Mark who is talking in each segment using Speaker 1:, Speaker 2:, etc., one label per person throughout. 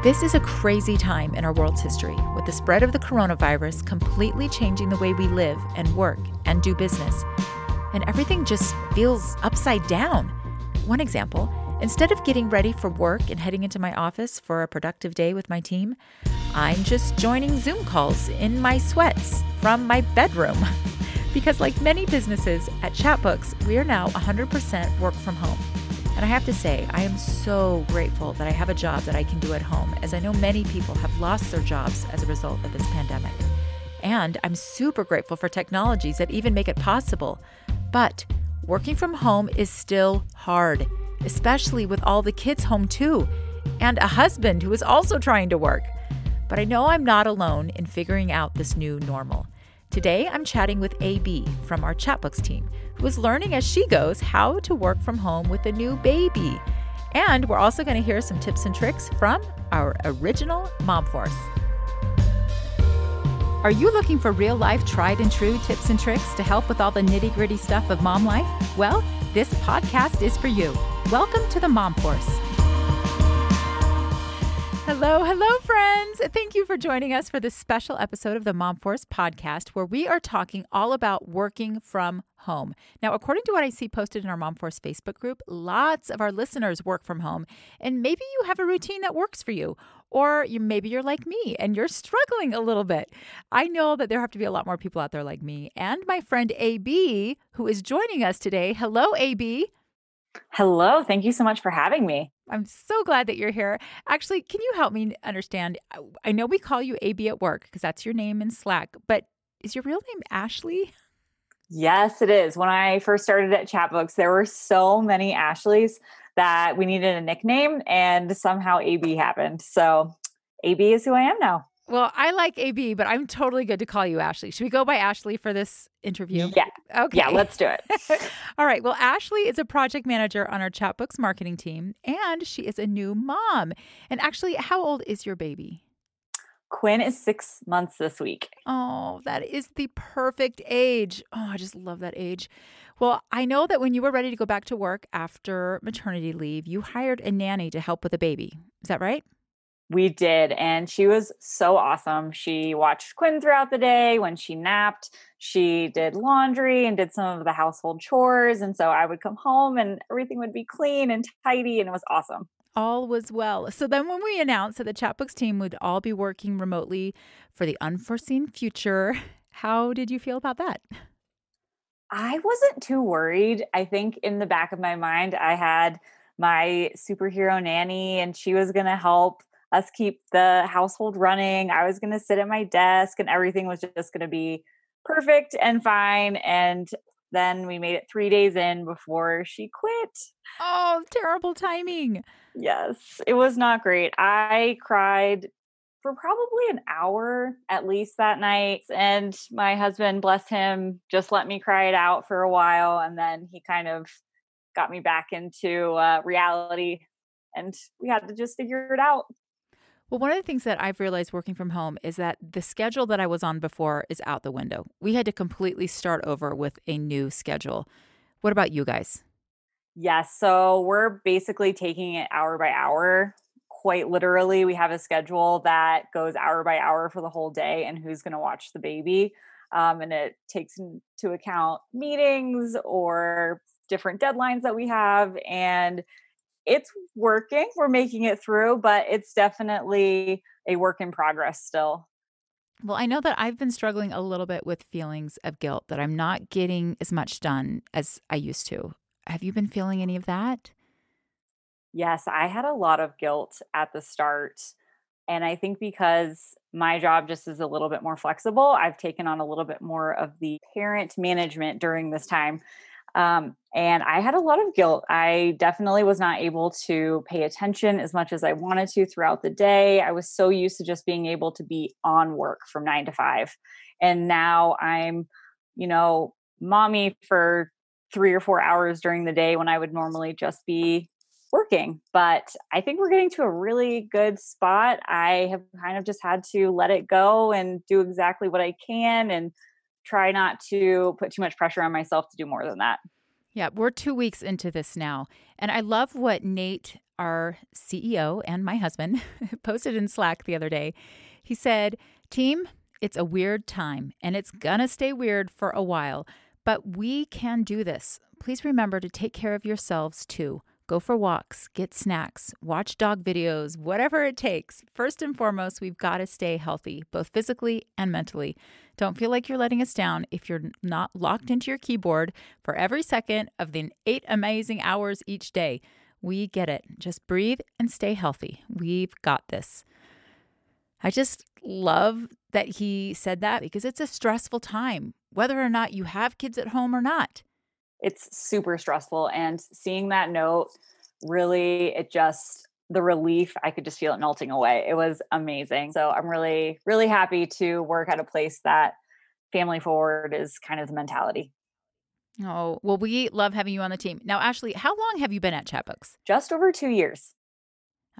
Speaker 1: This is a crazy time in our world's history, with the spread of the coronavirus completely changing the way we live and work and do business. And everything just feels upside down. One example instead of getting ready for work and heading into my office for a productive day with my team, I'm just joining Zoom calls in my sweats from my bedroom. because, like many businesses at Chatbooks, we are now 100% work from home. And I have to say, I am so grateful that I have a job that I can do at home, as I know many people have lost their jobs as a result of this pandemic. And I'm super grateful for technologies that even make it possible. But working from home is still hard, especially with all the kids home too, and a husband who is also trying to work. But I know I'm not alone in figuring out this new normal. Today, I'm chatting with AB from our Chatbooks team, who is learning as she goes how to work from home with a new baby. And we're also going to hear some tips and tricks from our original Mom Force. Are you looking for real life, tried and true tips and tricks to help with all the nitty gritty stuff of mom life? Well, this podcast is for you. Welcome to the Mom Force. Hello, hello, friends. Thank you for joining us for this special episode of the Mom Force podcast, where we are talking all about working from home. Now, according to what I see posted in our Mom Force Facebook group, lots of our listeners work from home, and maybe you have a routine that works for you. Or you, maybe you're like me and you're struggling a little bit. I know that there have to be a lot more people out there like me and my friend AB, who is joining us today. Hello, AB.
Speaker 2: Hello. Thank you so much for having me.
Speaker 1: I'm so glad that you're here. Actually, can you help me understand? Uh, I know we call you AB at work because that's your name in Slack, but is your real name Ashley?
Speaker 2: Yes, it is. When I first started at Chatbooks, there were so many Ashleys that we needed a nickname, and somehow AB happened. So AB is who I am now.
Speaker 1: Well, I like AB, but I'm totally good to call you Ashley. Should we go by Ashley for this interview?
Speaker 2: Yeah.
Speaker 1: Okay.
Speaker 2: Yeah, let's do it.
Speaker 1: All right. Well, Ashley is a project manager on our Chatbooks marketing team, and she is a new mom. And actually, how old is your baby?
Speaker 2: Quinn is six months this week.
Speaker 1: Oh, that is the perfect age. Oh, I just love that age. Well, I know that when you were ready to go back to work after maternity leave, you hired a nanny to help with the baby. Is that right?
Speaker 2: We did. And she was so awesome. She watched Quinn throughout the day. When she napped, she did laundry and did some of the household chores. And so I would come home and everything would be clean and tidy. And it was awesome.
Speaker 1: All was well. So then, when we announced that the Chatbooks team would all be working remotely for the unforeseen future, how did you feel about that?
Speaker 2: I wasn't too worried. I think in the back of my mind, I had my superhero nanny, and she was going to help us keep the household running. I was going to sit at my desk and everything was just going to be perfect and fine. And then we made it three days in before she quit.
Speaker 1: Oh, terrible timing.
Speaker 2: Yes, it was not great. I cried for probably an hour at least that night. And my husband, bless him, just let me cry it out for a while. And then he kind of got me back into uh, reality. And we had to just figure it out.
Speaker 1: Well, one of the things that I've realized working from home is that the schedule that I was on before is out the window. We had to completely start over with a new schedule. What about you guys?
Speaker 2: Yes. So we're basically taking it hour by hour. Quite literally, we have a schedule that goes hour by hour for the whole day and who's going to watch the baby. Um, and it takes into account meetings or different deadlines that we have. And it's working. We're making it through, but it's definitely a work in progress still.
Speaker 1: Well, I know that I've been struggling a little bit with feelings of guilt that I'm not getting as much done as I used to. Have you been feeling any of that?
Speaker 2: Yes, I had a lot of guilt at the start. And I think because my job just is a little bit more flexible, I've taken on a little bit more of the parent management during this time. Um, and I had a lot of guilt. I definitely was not able to pay attention as much as I wanted to throughout the day. I was so used to just being able to be on work from nine to five. And now I'm, you know, mommy for three or four hours during the day when I would normally just be working. But I think we're getting to a really good spot. I have kind of just had to let it go and do exactly what I can and try not to put too much pressure on myself to do more than that.
Speaker 1: Yeah, we're two weeks into this now. And I love what Nate, our CEO and my husband, posted in Slack the other day. He said, Team, it's a weird time and it's gonna stay weird for a while, but we can do this. Please remember to take care of yourselves too. Go for walks, get snacks, watch dog videos, whatever it takes. First and foremost, we've got to stay healthy, both physically and mentally. Don't feel like you're letting us down if you're not locked into your keyboard for every second of the eight amazing hours each day. We get it. Just breathe and stay healthy. We've got this. I just love that he said that because it's a stressful time, whether or not you have kids at home or not
Speaker 2: it's super stressful and seeing that note really it just the relief i could just feel it melting away it was amazing so i'm really really happy to work at a place that family forward is kind of the mentality.
Speaker 1: Oh well we love having you on the team. Now ashley how long have you been at chatbooks
Speaker 2: just over two years.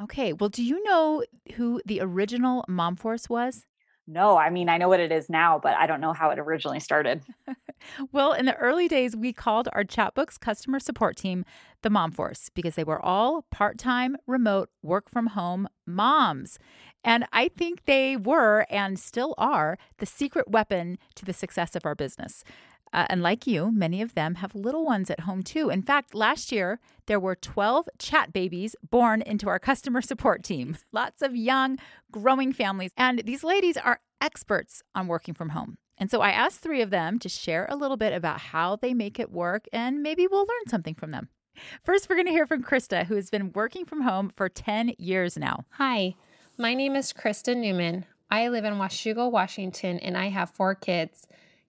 Speaker 1: Okay well do you know who the original mom force was
Speaker 2: no, I mean, I know what it is now, but I don't know how it originally started.
Speaker 1: well, in the early days, we called our Chatbooks customer support team the Mom Force because they were all part time, remote, work from home moms. And I think they were and still are the secret weapon to the success of our business. Uh, and like you, many of them have little ones at home too. In fact, last year, there were 12 chat babies born into our customer support team. Lots of young, growing families. And these ladies are experts on working from home. And so I asked three of them to share a little bit about how they make it work, and maybe we'll learn something from them. First, we're going to hear from Krista, who has been working from home for 10 years now.
Speaker 3: Hi, my name is Krista Newman. I live in Washougal, Washington, and I have four kids.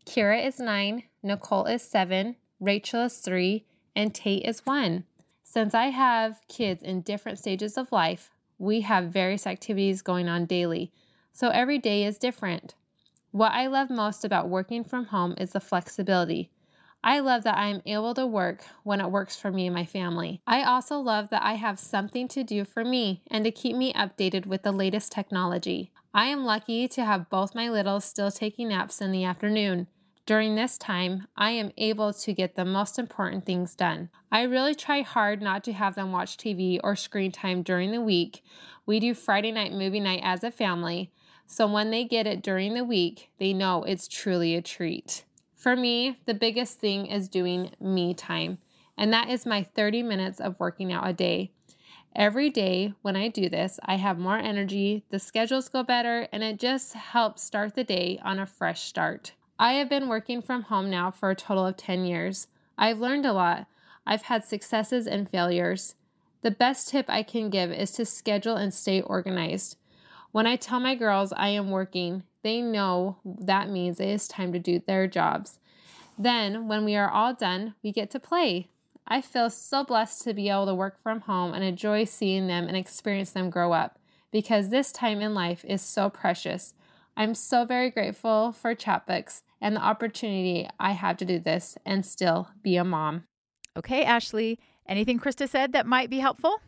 Speaker 3: Kira is nine, Nicole is seven, Rachel is three, and Tate is one. Since I have kids in different stages of life, we have various activities going on daily, so every day is different. What I love most about working from home is the flexibility. I love that I am able to work when it works for me and my family. I also love that I have something to do for me and to keep me updated with the latest technology. I am lucky to have both my littles still taking naps in the afternoon. During this time, I am able to get the most important things done. I really try hard not to have them watch TV or screen time during the week. We do Friday night movie night as a family, so when they get it during the week, they know it's truly a treat. For me, the biggest thing is doing me time, and that is my 30 minutes of working out a day. Every day when I do this, I have more energy, the schedules go better, and it just helps start the day on a fresh start. I have been working from home now for a total of 10 years. I've learned a lot. I've had successes and failures. The best tip I can give is to schedule and stay organized. When I tell my girls I am working, they know that means it is time to do their jobs. Then, when we are all done, we get to play. I feel so blessed to be able to work from home and enjoy seeing them and experience them grow up because this time in life is so precious. I'm so very grateful for Chatbooks and the opportunity I have to do this and still be a mom.
Speaker 1: Okay, Ashley, anything Krista said that might be helpful?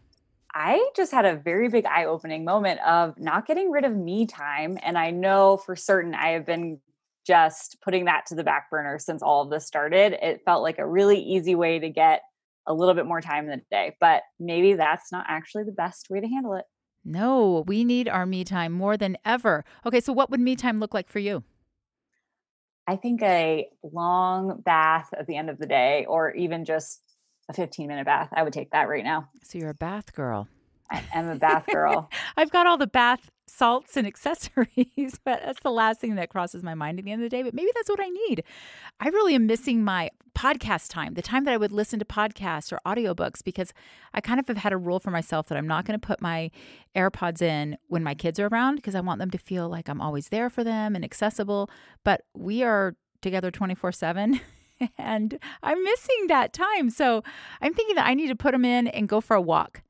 Speaker 2: I just had a very big eye opening moment of not getting rid of me time. And I know for certain I have been just putting that to the back burner since all of this started. It felt like a really easy way to get a little bit more time in the day, but maybe that's not actually the best way to handle it.
Speaker 1: No, we need our me time more than ever. Okay, so what would me time look like for you?
Speaker 2: I think a long bath at the end of the day, or even just a 15 minute bath, I would take that right now.
Speaker 1: So you're a bath girl.
Speaker 2: I am a bath girl.
Speaker 1: I've got all the bath salts and accessories, but that's the last thing that crosses my mind at the end of the day. But maybe that's what I need. I really am missing my podcast time, the time that I would listen to podcasts or audiobooks, because I kind of have had a rule for myself that I'm not going to put my AirPods in when my kids are around because I want them to feel like I'm always there for them and accessible. But we are together 24 7 and I'm missing that time. So I'm thinking that I need to put them in and go for a walk.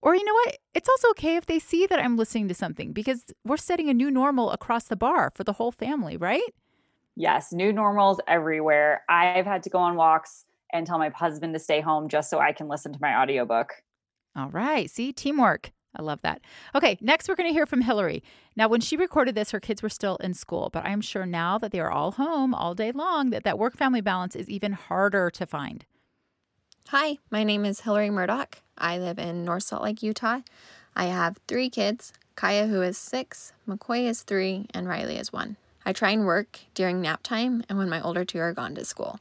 Speaker 1: Or you know what? It's also okay if they see that I'm listening to something because we're setting a new normal across the bar for the whole family, right?
Speaker 2: Yes, new normals everywhere. I've had to go on walks and tell my husband to stay home just so I can listen to my audiobook.
Speaker 1: All right. See, teamwork. I love that. Okay, next we're going to hear from Hilary. Now, when she recorded this, her kids were still in school, but I'm sure now that they are all home all day long, that that work family balance is even harder to find.
Speaker 4: Hi, my name is Hilary Murdoch. I live in North Salt Lake, Utah. I have three kids Kaya, who is six, McCoy is three, and Riley is one. I try and work during nap time and when my older two are gone to school.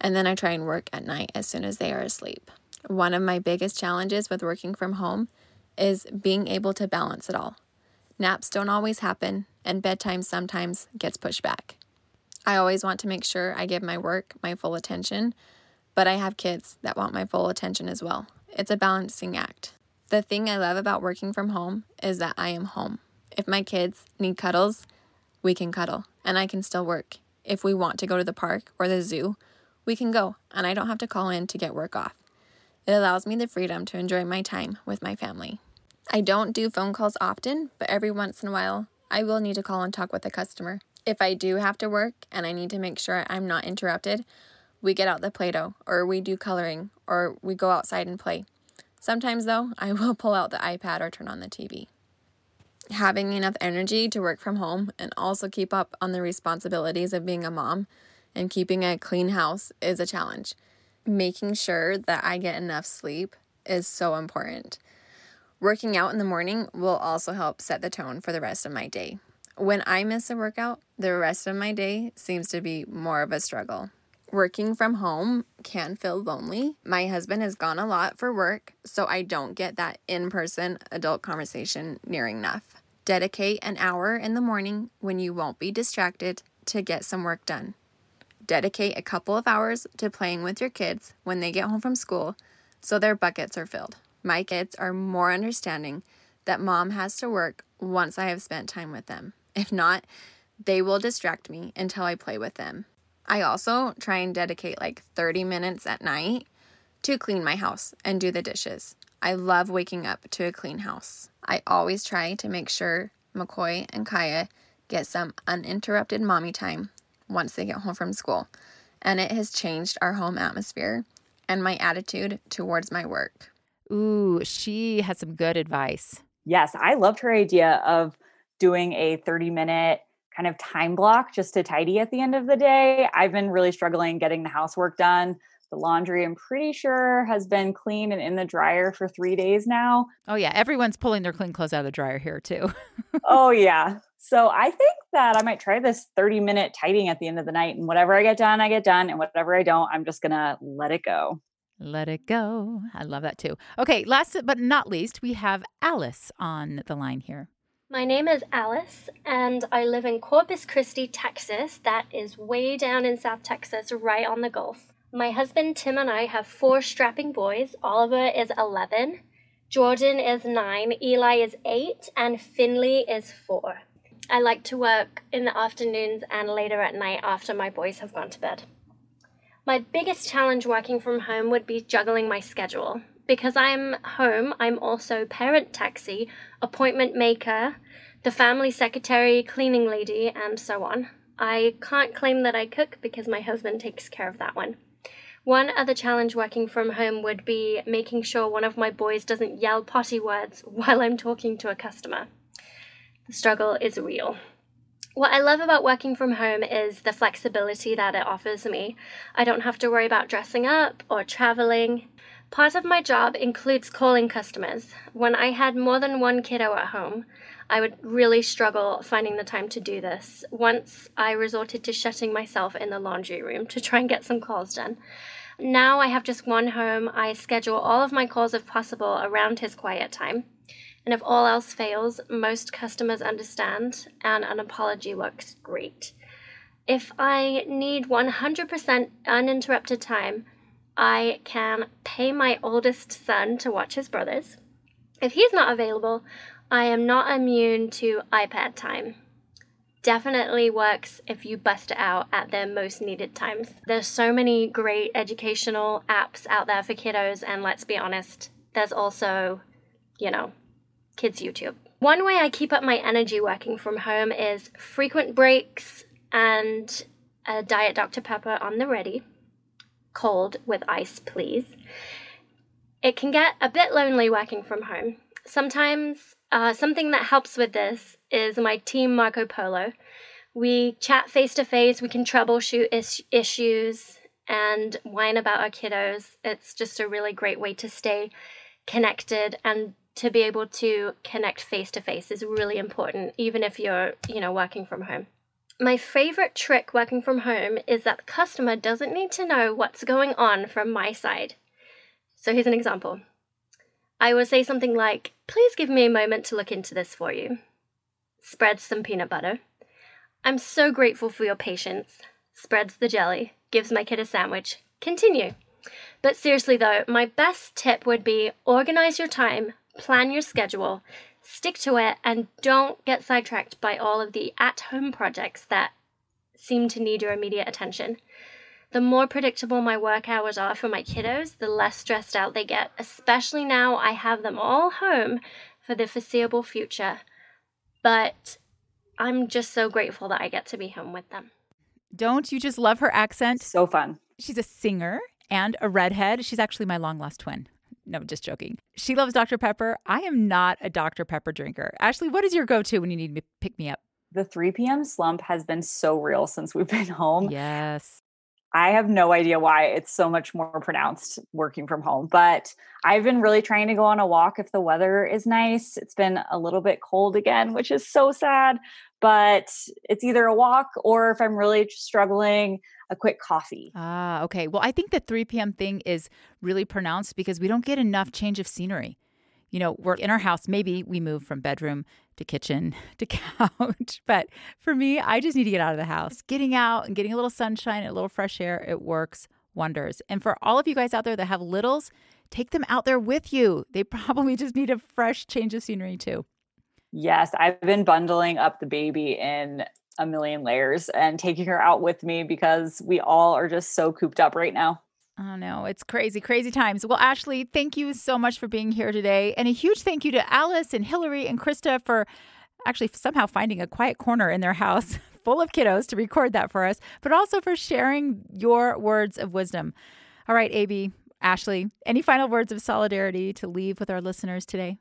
Speaker 4: And then I try and work at night as soon as they are asleep. One of my biggest challenges with working from home is being able to balance it all. Naps don't always happen, and bedtime sometimes gets pushed back. I always want to make sure I give my work my full attention, but I have kids that want my full attention as well. It's a balancing act. The thing I love about working from home is that I am home. If my kids need cuddles, we can cuddle and I can still work. If we want to go to the park or the zoo, we can go and I don't have to call in to get work off. It allows me the freedom to enjoy my time with my family. I don't do phone calls often, but every once in a while, I will need to call and talk with a customer. If I do have to work and I need to make sure I'm not interrupted, we get out the Play Doh or we do coloring or we go outside and play. Sometimes, though, I will pull out the iPad or turn on the TV. Having enough energy to work from home and also keep up on the responsibilities of being a mom and keeping a clean house is a challenge. Making sure that I get enough sleep is so important. Working out in the morning will also help set the tone for the rest of my day. When I miss a workout, the rest of my day seems to be more of a struggle. Working from home can feel lonely. My husband has gone a lot for work, so I don't get that in person adult conversation near enough. Dedicate an hour in the morning when you won't be distracted to get some work done. Dedicate a couple of hours to playing with your kids when they get home from school so their buckets are filled. My kids are more understanding that mom has to work once I have spent time with them. If not, they will distract me until I play with them. I also try and dedicate like 30 minutes at night to clean my house and do the dishes. I love waking up to a clean house. I always try to make sure McCoy and Kaya get some uninterrupted mommy time once they get home from school. And it has changed our home atmosphere and my attitude towards my work.
Speaker 1: Ooh, she has some good advice.
Speaker 2: Yes, I loved her idea of doing a 30 minute kind of time block just to tidy at the end of the day. I've been really struggling getting the housework done. The laundry, I'm pretty sure, has been clean and in the dryer for three days now.
Speaker 1: Oh, yeah. Everyone's pulling their clean clothes out of the dryer here, too.
Speaker 2: oh, yeah. So I think that I might try this 30 minute tidying at the end of the night. And whatever I get done, I get done. And whatever I don't, I'm just going to let it go.
Speaker 1: Let it go. I love that too. Okay, last but not least, we have Alice on the line here.
Speaker 5: My name is Alice, and I live in Corpus Christi, Texas. That is way down in South Texas, right on the Gulf. My husband Tim and I have four strapping boys. Oliver is 11, Jordan is 9, Eli is 8, and Finley is 4. I like to work in the afternoons and later at night after my boys have gone to bed. My biggest challenge working from home would be juggling my schedule because I'm home, I'm also parent taxi, appointment maker, the family secretary, cleaning lady, and so on. I can't claim that I cook because my husband takes care of that one. One other challenge working from home would be making sure one of my boys doesn't yell potty words while I'm talking to a customer. The struggle is real. What I love about working from home is the flexibility that it offers me. I don't have to worry about dressing up or traveling. Part of my job includes calling customers. When I had more than one kiddo at home, I would really struggle finding the time to do this. Once I resorted to shutting myself in the laundry room to try and get some calls done. Now I have just one home. I schedule all of my calls if possible around his quiet time. And if all else fails, most customers understand and an apology works great. If I need 100% uninterrupted time, I can pay my oldest son to watch his brothers. If he's not available, I am not immune to iPad time. Definitely works if you bust it out at their most needed times. There's so many great educational apps out there for kiddos, and let's be honest, there's also, you know, kids' YouTube. One way I keep up my energy working from home is frequent breaks and a Diet Dr. Pepper on the ready cold with ice, please. It can get a bit lonely working from home. Sometimes, uh, something that helps with this is my team Marco Polo. We chat face to face, we can troubleshoot is- issues, and whine about our kiddos. It's just a really great way to stay connected and to be able to connect face to face is really important, even if you're, you know, working from home. My favorite trick working from home is that the customer doesn't need to know what's going on from my side. So here's an example. I will say something like, Please give me a moment to look into this for you. Spreads some peanut butter. I'm so grateful for your patience. Spreads the jelly. Gives my kid a sandwich. Continue. But seriously, though, my best tip would be organize your time, plan your schedule, stick to it, and don't get sidetracked by all of the at home projects that seem to need your immediate attention. The more predictable my work hours are for my kiddos, the less stressed out they get, especially now I have them all home for the foreseeable future. But I'm just so grateful that I get to be home with them.
Speaker 1: Don't you just love her accent?
Speaker 2: So fun.
Speaker 1: She's a singer and a redhead. She's actually my long lost twin. No, just joking. She loves Dr. Pepper. I am not a Dr. Pepper drinker. Ashley, what is your go to when you need to pick me up?
Speaker 2: The 3 p.m. slump has been so real since we've been home.
Speaker 1: Yes.
Speaker 2: I have no idea why it's so much more pronounced working from home, but I've been really trying to go on a walk if the weather is nice. It's been a little bit cold again, which is so sad, but it's either a walk or if I'm really struggling, a quick coffee.
Speaker 1: Ah, okay. Well, I think the 3 p.m. thing is really pronounced because we don't get enough change of scenery. You know, we're in our house, maybe we move from bedroom to kitchen to couch. But for me, I just need to get out of the house. Getting out and getting a little sunshine, a little fresh air, it works wonders. And for all of you guys out there that have littles, take them out there with you. They probably just need a fresh change of scenery too.
Speaker 2: Yes, I've been bundling up the baby in a million layers and taking her out with me because we all are just so cooped up right now.
Speaker 1: Oh no, it's crazy, crazy times. Well, Ashley, thank you so much for being here today. And a huge thank you to Alice and Hilary and Krista for actually somehow finding a quiet corner in their house full of kiddos to record that for us, but also for sharing your words of wisdom. All right, AB, Ashley, any final words of solidarity to leave with our listeners today?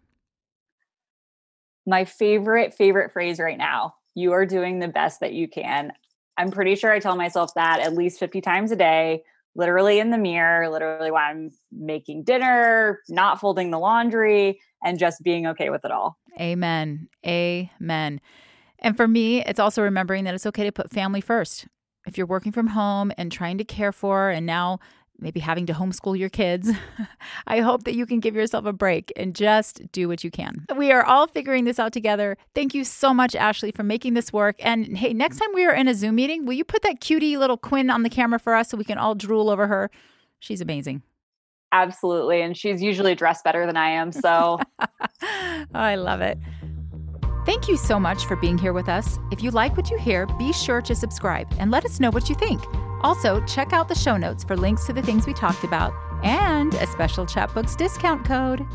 Speaker 2: My favorite, favorite phrase right now you are doing the best that you can. I'm pretty sure I tell myself that at least 50 times a day literally in the mirror, literally while I'm making dinner, not folding the laundry, and just being okay with it all.
Speaker 1: Amen. Amen. And for me, it's also remembering that it's okay to put family first. If you're working from home and trying to care for, and now maybe having to homeschool your kids, I hope that you can give yourself a break and just do what you can. We are all figuring this out together. Thank you so much, Ashley, for making this work. And hey, next time we are in a Zoom meeting, will you put that cutie little Quinn on the camera for us so we can all drool over her? She's amazing.
Speaker 2: Absolutely. And she's usually dressed better than I am. So
Speaker 1: I love it. Thank you so much for being here with us. If you like what you hear, be sure to subscribe and let us know what you think. Also, check out the show notes for links to the things we talked about and a special Chatbooks discount code.